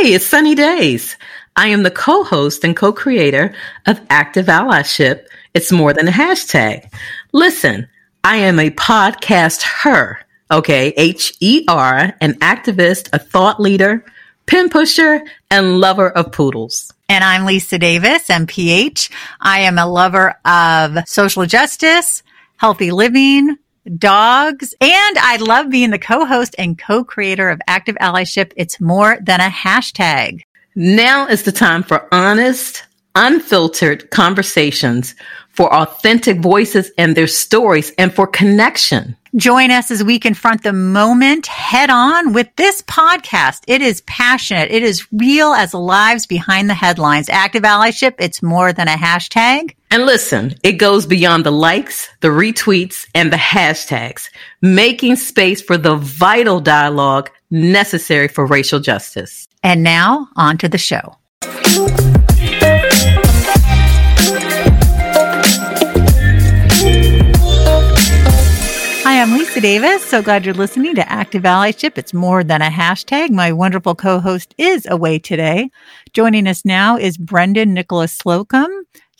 Hey, it's Sunny Days. I am the co-host and co-creator of Active Allyship. It's more than a hashtag. Listen, I am a podcast her, okay? H-E-R, an activist, a thought leader, pin pusher, and lover of poodles. And I'm Lisa Davis, MPH. I am a lover of social justice, healthy living, dogs, and I love being the co-host and co-creator of Active Allyship. It's more than a hashtag. Now is the time for honest, unfiltered conversations, for authentic voices and their stories, and for connection. Join us as we confront the moment head on with this podcast. It is passionate. It is real as lives behind the headlines. Active allyship. It's more than a hashtag. And listen, it goes beyond the likes, the retweets, and the hashtags, making space for the vital dialogue necessary for racial justice. And now on to the show. Lisa Davis. So glad you're listening to Active Allyship. It's more than a hashtag. My wonderful co-host is away today. Joining us now is Brendan Nicholas Slocumb.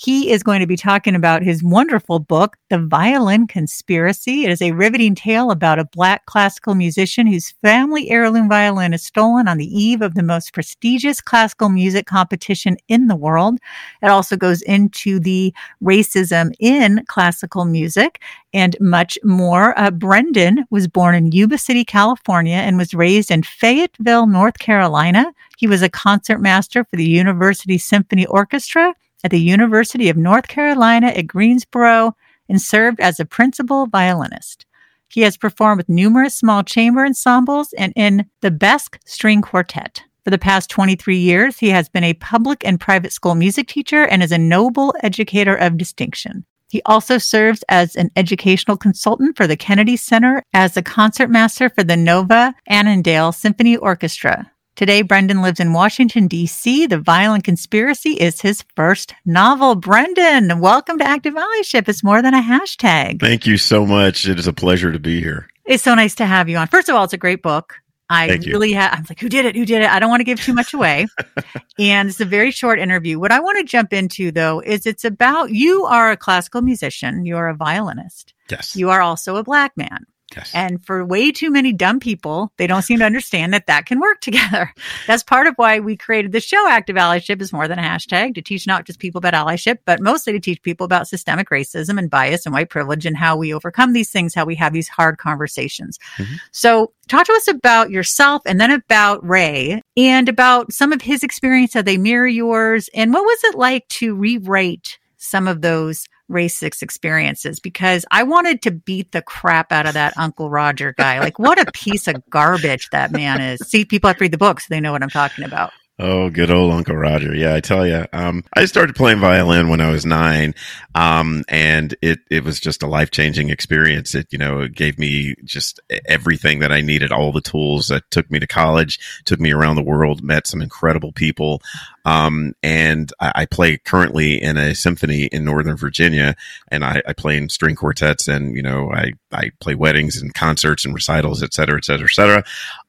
He is going to be talking about his wonderful book, The Violin Conspiracy. It is a riveting tale about a black classical musician whose family heirloom violin is stolen on the eve of the most prestigious classical music competition in the world. It also goes into the racism in classical music and much more. Uh, Brendan was born in Yuba City, California, and was raised in Fayetteville, North Carolina. He was a concertmaster for the University Symphony Orchestra at the University of North Carolina at Greensboro and served as a principal violinist. He has performed with numerous small chamber ensembles and in the Besque String Quartet. For the past 23 years, he has been a public and private school music teacher and is a Nobel Educator of Distinction. He also serves as an educational consultant for the Kennedy Center as a concertmaster for the Nova Annandale Symphony Orchestra. Today, Brendan lives in Washington, D.C. The Violin Conspiracy is his first novel. Brendan, welcome to Active Allyship. It's more than a hashtag. Thank you so much. It is a pleasure to be here. It's so nice to have you on. First of all, it's a great book. I Thank really have, I'm like, who did it? Who did it? I don't want to give too much away. and it's a very short interview. What I want to jump into though is it's about you are a classical musician. You're a violinist. Yes. You are also a black man. Yes. And for way too many dumb people, they don't seem to understand that that can work together. That's part of why we created the show Active Allyship is more than a hashtag to teach not just people about allyship, but mostly to teach people about systemic racism and bias and white privilege and how we overcome these things, how we have these hard conversations. Mhm. So talk to us about yourself and then about Ray and about some of his experience, how they mirror yours. And what was it like to rewrite some of those racist experiences because I wanted to beat the crap out of that Uncle Roger guy. Like, what a piece of garbage that man is. See, people have to read the book so they know what I'm talking about. Oh, good old Uncle Roger. Yeah, I tell you. Um, I started playing violin when I was nine. Um, and it, it was just a life changing experience. It, you know, it gave me just everything that I needed, all the tools that took me to college, took me around the world, met some incredible people. Um, and I, I play currently in a symphony in Northern Virginia and I, I play in string quartets and, you know, I, I play weddings and concerts and recitals, et cetera, et cetera, et cetera.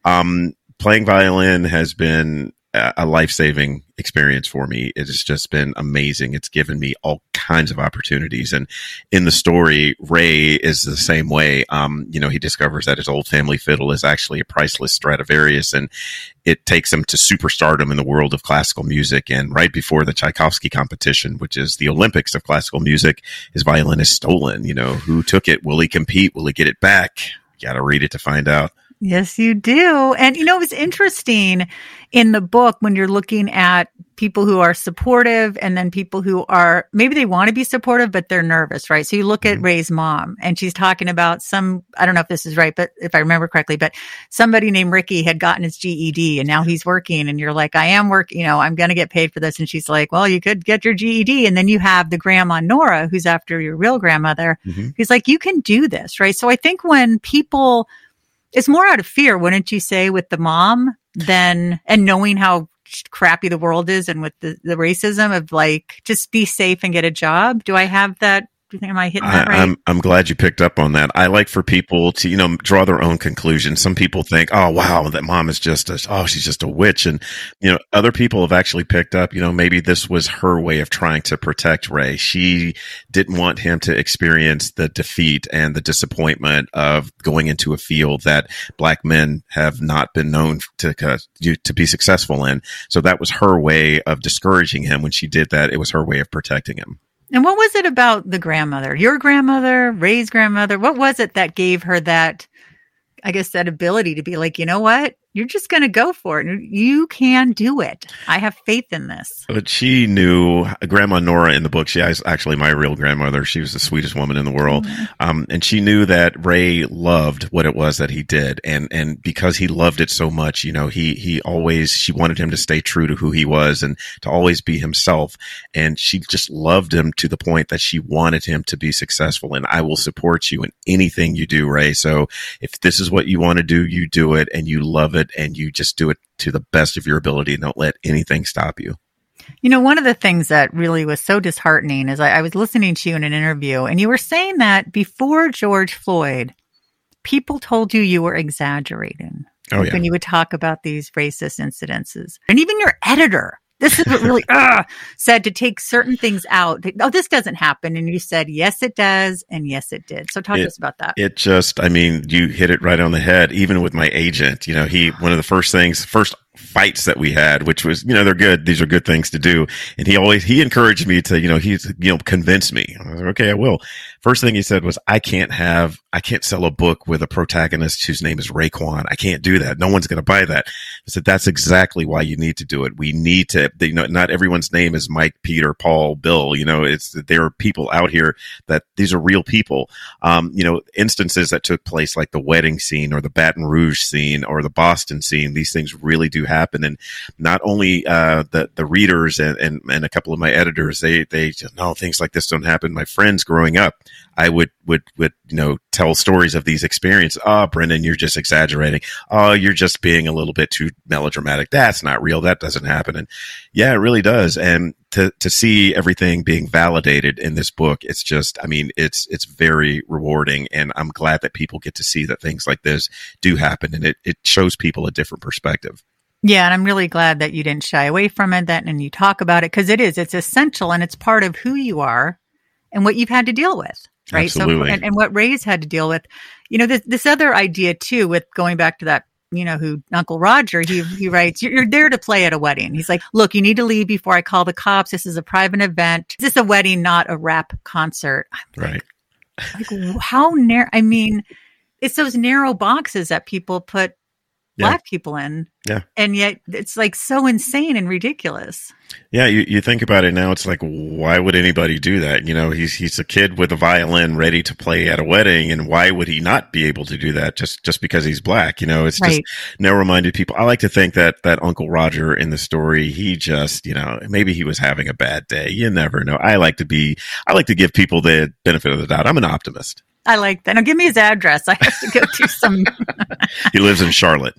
Um, playing violin has been a a life-saving experience for me. It has just been amazing. It's given me all kinds of opportunities. And in the story, Ray is the same way. Um, you know, he discovers that his old family fiddle is actually a priceless Stradivarius and it takes him to superstardom in the world of classical music. And right before the Tchaikovsky competition, which is the Olympics of classical music, his violin is stolen. You know, who took it? Will he compete? Will he get it back? You got to read it to find out. Yes, you do. And you know, it's interesting in the book when you're looking at people who are supportive and then people who are maybe they want to be supportive, but they're nervous, right? So you look at Mhm. Ray's mom and she's talking about some, I don't know if this is right, but if I remember correctly, but somebody named Ricky had gotten his GED and now he's working and you're like, I am working, you know, I'm going to get paid for this. And she's like, well, you could get your GED. And then you have the grandma Nora, who's after your real grandmother, Mhm. who's like, you can do this, right? So I think when people, it's more out of fear, wouldn't you say, with the mom than, and knowing how crappy the world is and with the, the racism of like, just be safe and get a job. Do I have that Do you think am I hitting that I, right? I'm I'm glad you picked up on that. I like for people to you know draw their own conclusions. Some people think, oh wow, that mom is just a oh she's just a witch, and you know other people have actually picked up. You know maybe this was her way of trying to protect Ray. She didn't want him to experience the defeat and the disappointment of going into a field that black men have not been known to uh, to be successful in. So that was her way of discouraging him. When she did that, it was her way of protecting him. And what was it about the grandmother, your grandmother, Ray's grandmother? What was it that gave her that, I guess, that ability to be like, you know what? You're just going to go for it. You can do it. I have faith in this. But she knew Grandma Nora in the book. She is actually my real grandmother. She was the sweetest woman in the world. Mm-hmm. Um, and she knew that Ray loved what it was that he did. And, and because he loved it so much, you know, he, he always, she wanted him to stay true to who he was and to always be himself. And she just loved him to the point that she wanted him to be successful. And I will support you in anything you do, Ray. So if this is what you want to do, you do it and you love it it and you just do it to the best of your ability and don't let anything stop you. You know, one of the things that really was so disheartening is I, I was listening to you in an interview and you were saying that before George Floyd, people told you you were exaggerating. Oh, yeah. When you would talk about these racist incidences. And even your editor this is what really uh, said to take certain things out. Oh, this doesn't happen. And you said, yes, it does. And yes, it did. So talk it, to us about that. It just, I mean, you hit it right on the head. Even with my agent, you know, he, one of the first things, first fights that we had, which was, you know, they're good. These are good things to do. And he always, he encouraged me to, you know, he's, you know, convince me. I was like, okay, I will. First thing he said was, I can't have, I can't sell a book with a protagonist whose name is Rayquan. I can't do that. No one's going to buy that. I said, that's exactly why you need to do it. We need to, you know, not everyone's name is Mike, Peter, Paul, Bill. You know, it's, there are people out here that these are real people. Um, you know, instances that took place like the wedding scene or the Baton Rouge scene or the Boston scene, these things really do happen. And not only, uh, the, the readers and, and, and a couple of my editors, they, they just, no, things like this don't happen. My friends growing up, I would, would, would, you know, tell stories of these experiences. Oh, Brendan, you're just exaggerating. Oh, you're just being a little bit too melodramatic. That's not real. That doesn't happen. And yeah, it really does. And to, to see everything being validated in this book, it's just, I mean, it's, it's very rewarding. And I'm glad that people get to see that things like this do happen and it, it shows people a different perspective. Yeah, and I'm really glad that you didn't shy away from it that and you talk about it because it is it's essential and it's part of who you are and what you've had to deal with right? Absolutely. So, and, and what Ray's had to deal with, you know, this this other idea too, with going back to that you know, who Uncle Roger, he, he writes, you're, you're, there to play at a wedding. He's like, look, you need to leave before I call the cops. This is a private event. This is a wedding, not a rap concert. Right. Like, how narrow, I mean, it's those narrow boxes that people put yeah. black people in. Yeah. And yet it's like so insane and ridiculous. Yeah, you, you think about it now, it's like, why would anybody do that? You know, he's he's a kid with a violin ready to play at a wedding, and why would he not be able to do that just just because he's black? You know, it's right. just narrow minded people. I like to think that that Uncle Roger in the story, he just, you know, maybe he was having a bad day. You never know. I like to be, I like to give people the benefit of the doubt. I'm an optimist. I like that. Now give me his address. I have to go to some. he lives in Charlotte.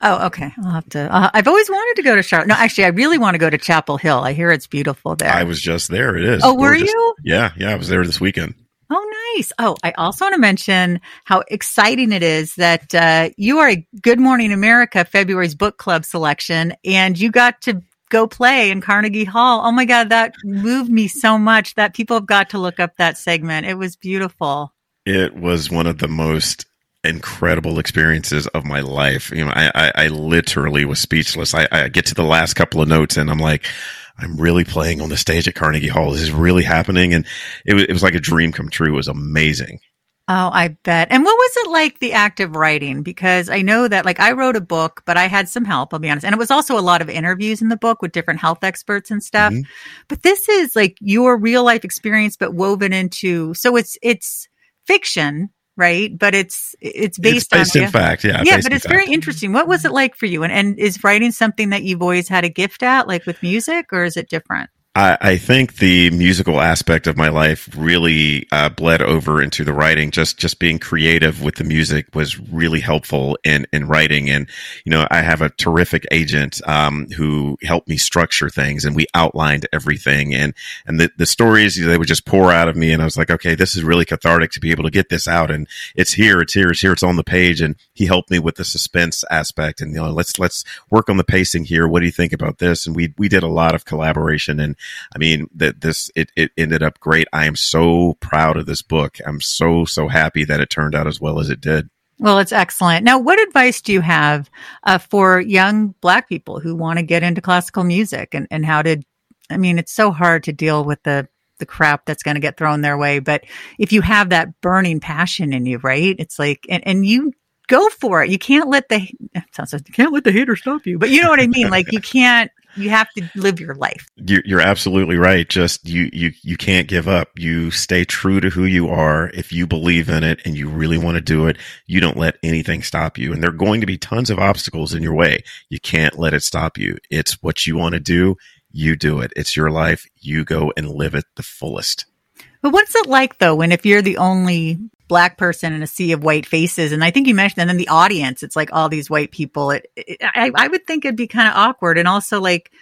Oh, okay. I'll have to. Uh, I've always wanted to go to Charlotte. No, actually, I really want to go to Chapel Hill. I hear it's beautiful there. I was just there. It is. Oh, were you? Yeah, yeah. I was there this weekend. Oh, nice. Oh, I also want to mention how exciting it is that uh, you are a Good Morning America February's book club selection, and you got to go play in Carnegie Hall. Oh my God, that moved me so much that people have got to look up that segment. It was beautiful. It was one of the most incredible experiences of my life. You know, I, I, I literally was speechless. I, I get to the last couple of notes and I'm like, I'm really playing on the stage at Carnegie Hall. This is really happening. And it was, it was like a dream come true. It was amazing. Oh, I bet. And what was it like the act of writing? Because I know that like I wrote a book, but I had some help, I'll be honest. And it was also a lot of interviews in the book with different health experts and stuff. Mm-hmm. But this is like your real life experience, but woven into, so it's, it's fiction, right? But it's it's based, it's based on in fact, yeah. Yeah, but it's very interesting. What was it like for you? And and is writing something that you've always had a gift at, like with music, or is it different? I, I think the musical aspect of my life really uh, bled over into the writing. Just just being creative with the music was really helpful in in writing. And you know, I have a terrific agent um, who helped me structure things, and we outlined everything. And and the the stories they would just pour out of me, and I was like, okay, this is really cathartic to be able to get this out, and it's here, it's here, it's here, it's on the page. And he helped me with the suspense aspect, and you know, let's let's work on the pacing here. What do you think about this? And we we did a lot of collaboration and I mean, that this, it, it ended up great. I am so proud of this book. I'm so, so happy that it turned out as well as it did. Well, it's excellent. Now, what advice do you have uh, for young Black people who want to get into classical music and, and how to? I mean, it's so hard to deal with the the crap that's going to get thrown their way. But if you have that burning passion in you, right? It's like, and, and you go for it. You can't let the sounds like you can't let the hater stop you, but you know what I mean. Like you can't you have to live your life. You're, absolutely right. Just you, you, you can't give up. You stay true to who you are. If you believe in it and you really want to do it, you don't let anything stop you. And there are going to be tons of obstacles in your way. You can't let it stop you. It's what you want to do. You do it. It's your life. You go and live it the fullest. But what's it like though when if you're the only black person in a sea of white faces and I think you mentioned and then the audience it's like all these white people it, it I, I would think it'd be kind of awkward and also like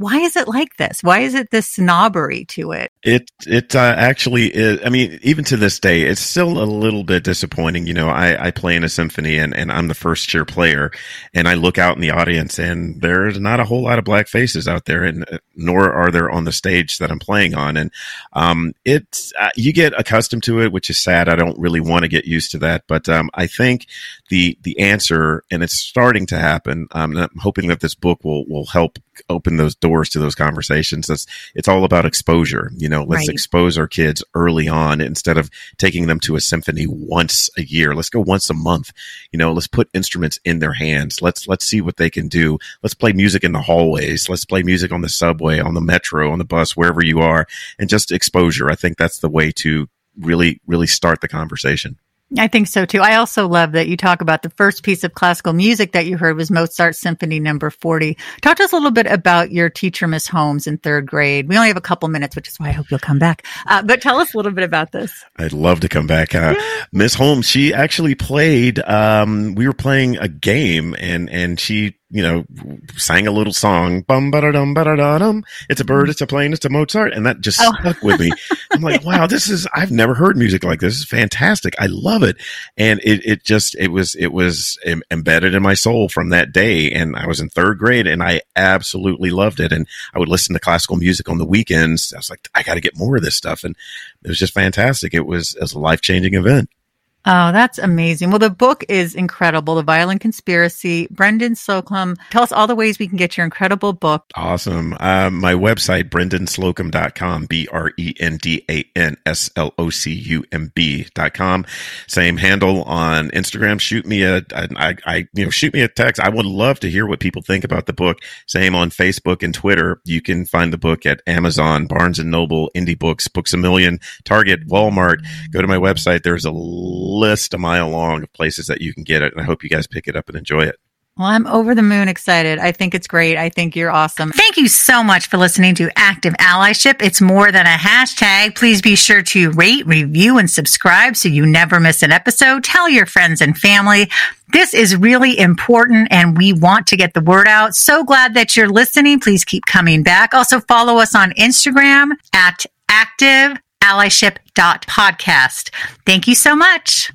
why is it like this? Why is it this snobbery to it? It it uh, actually is. I mean, even to this day, it's still a little bit disappointing. You know, I, I play in a symphony and, and I'm the first chair player, and I look out in the audience and there's not a whole lot of black faces out there, and uh, nor are there on the stage that I'm playing on. And um, it's uh, you get accustomed to it, which is sad. I don't really want to get used to that, but um, I think the the answer, and it's starting to happen. Um, I'm hoping that this book will will help open those doors to those conversations. That's it's all about exposure. You know, let's right. expose our kids early on instead of taking them to a symphony once a year. Let's go once a month. You know, let's put instruments in their hands. Let's let's see what they can do. Let's play music in the hallways. Let's play music on the subway, on the metro, on the bus, wherever you are, and just exposure. I think that's the way to really really start the conversation. I think so too. I also love that you talk about the first piece of classical music that you heard was Mozart's Symphony Number Forty. Talk to us a little bit about your teacher, Miss Holmes, in third grade. We only have a couple minutes, which is why I hope you'll come back. Uh, but tell us a little bit about this. I'd love to come back. Uh, Miss Holmes, she actually played. Um, we were playing a game, and and she you know, sang a little song, bum ba da dum ba da dum. It's a bird, mm-hmm. it's a plane, it's a Mozart, and that just oh. stuck with me. I'm like, wow, this is I've never heard music like this. Is fantastic. I love it, and it it just it was it was embedded in my soul from that day. And I was in third grade, and I absolutely loved it. And I would listen to classical music on the weekends. I was like, I got to get more of this stuff, and it was just fantastic. It was it was a life changing event. Oh, that's amazing. Well, the book is incredible. The Violin Conspiracy. Brendan Slocumb, tell us all the ways we can get your incredible book. Awesome. Uh, my website, brendanslocumb.com, B-R-E-N-D-A-N-S-L-O-C-U-M-B.com. Same handle on Instagram. Shoot me a, I, I, you know, shoot me a text. I would love to hear what people think about the book. Same on Facebook and Twitter. You can find the book at Amazon, Barnes and Noble, Indie Books, Books a Million, Target, Walmart. Go to my website. There's a list a mile long of places that you can get it. And I hope you guys pick it up and enjoy it. Well, I'm over the moon excited. I think it's great. I think you're awesome. Thank you so much for listening to Active Allyship. It's more than a hashtag. Please be sure to rate, review, and subscribe so you never miss an episode. Tell your friends and family. This is really important and we want to get the word out. So glad that you're listening. Please keep coming back. Also follow us on Instagram at active allyship.podcast. Thank you so much.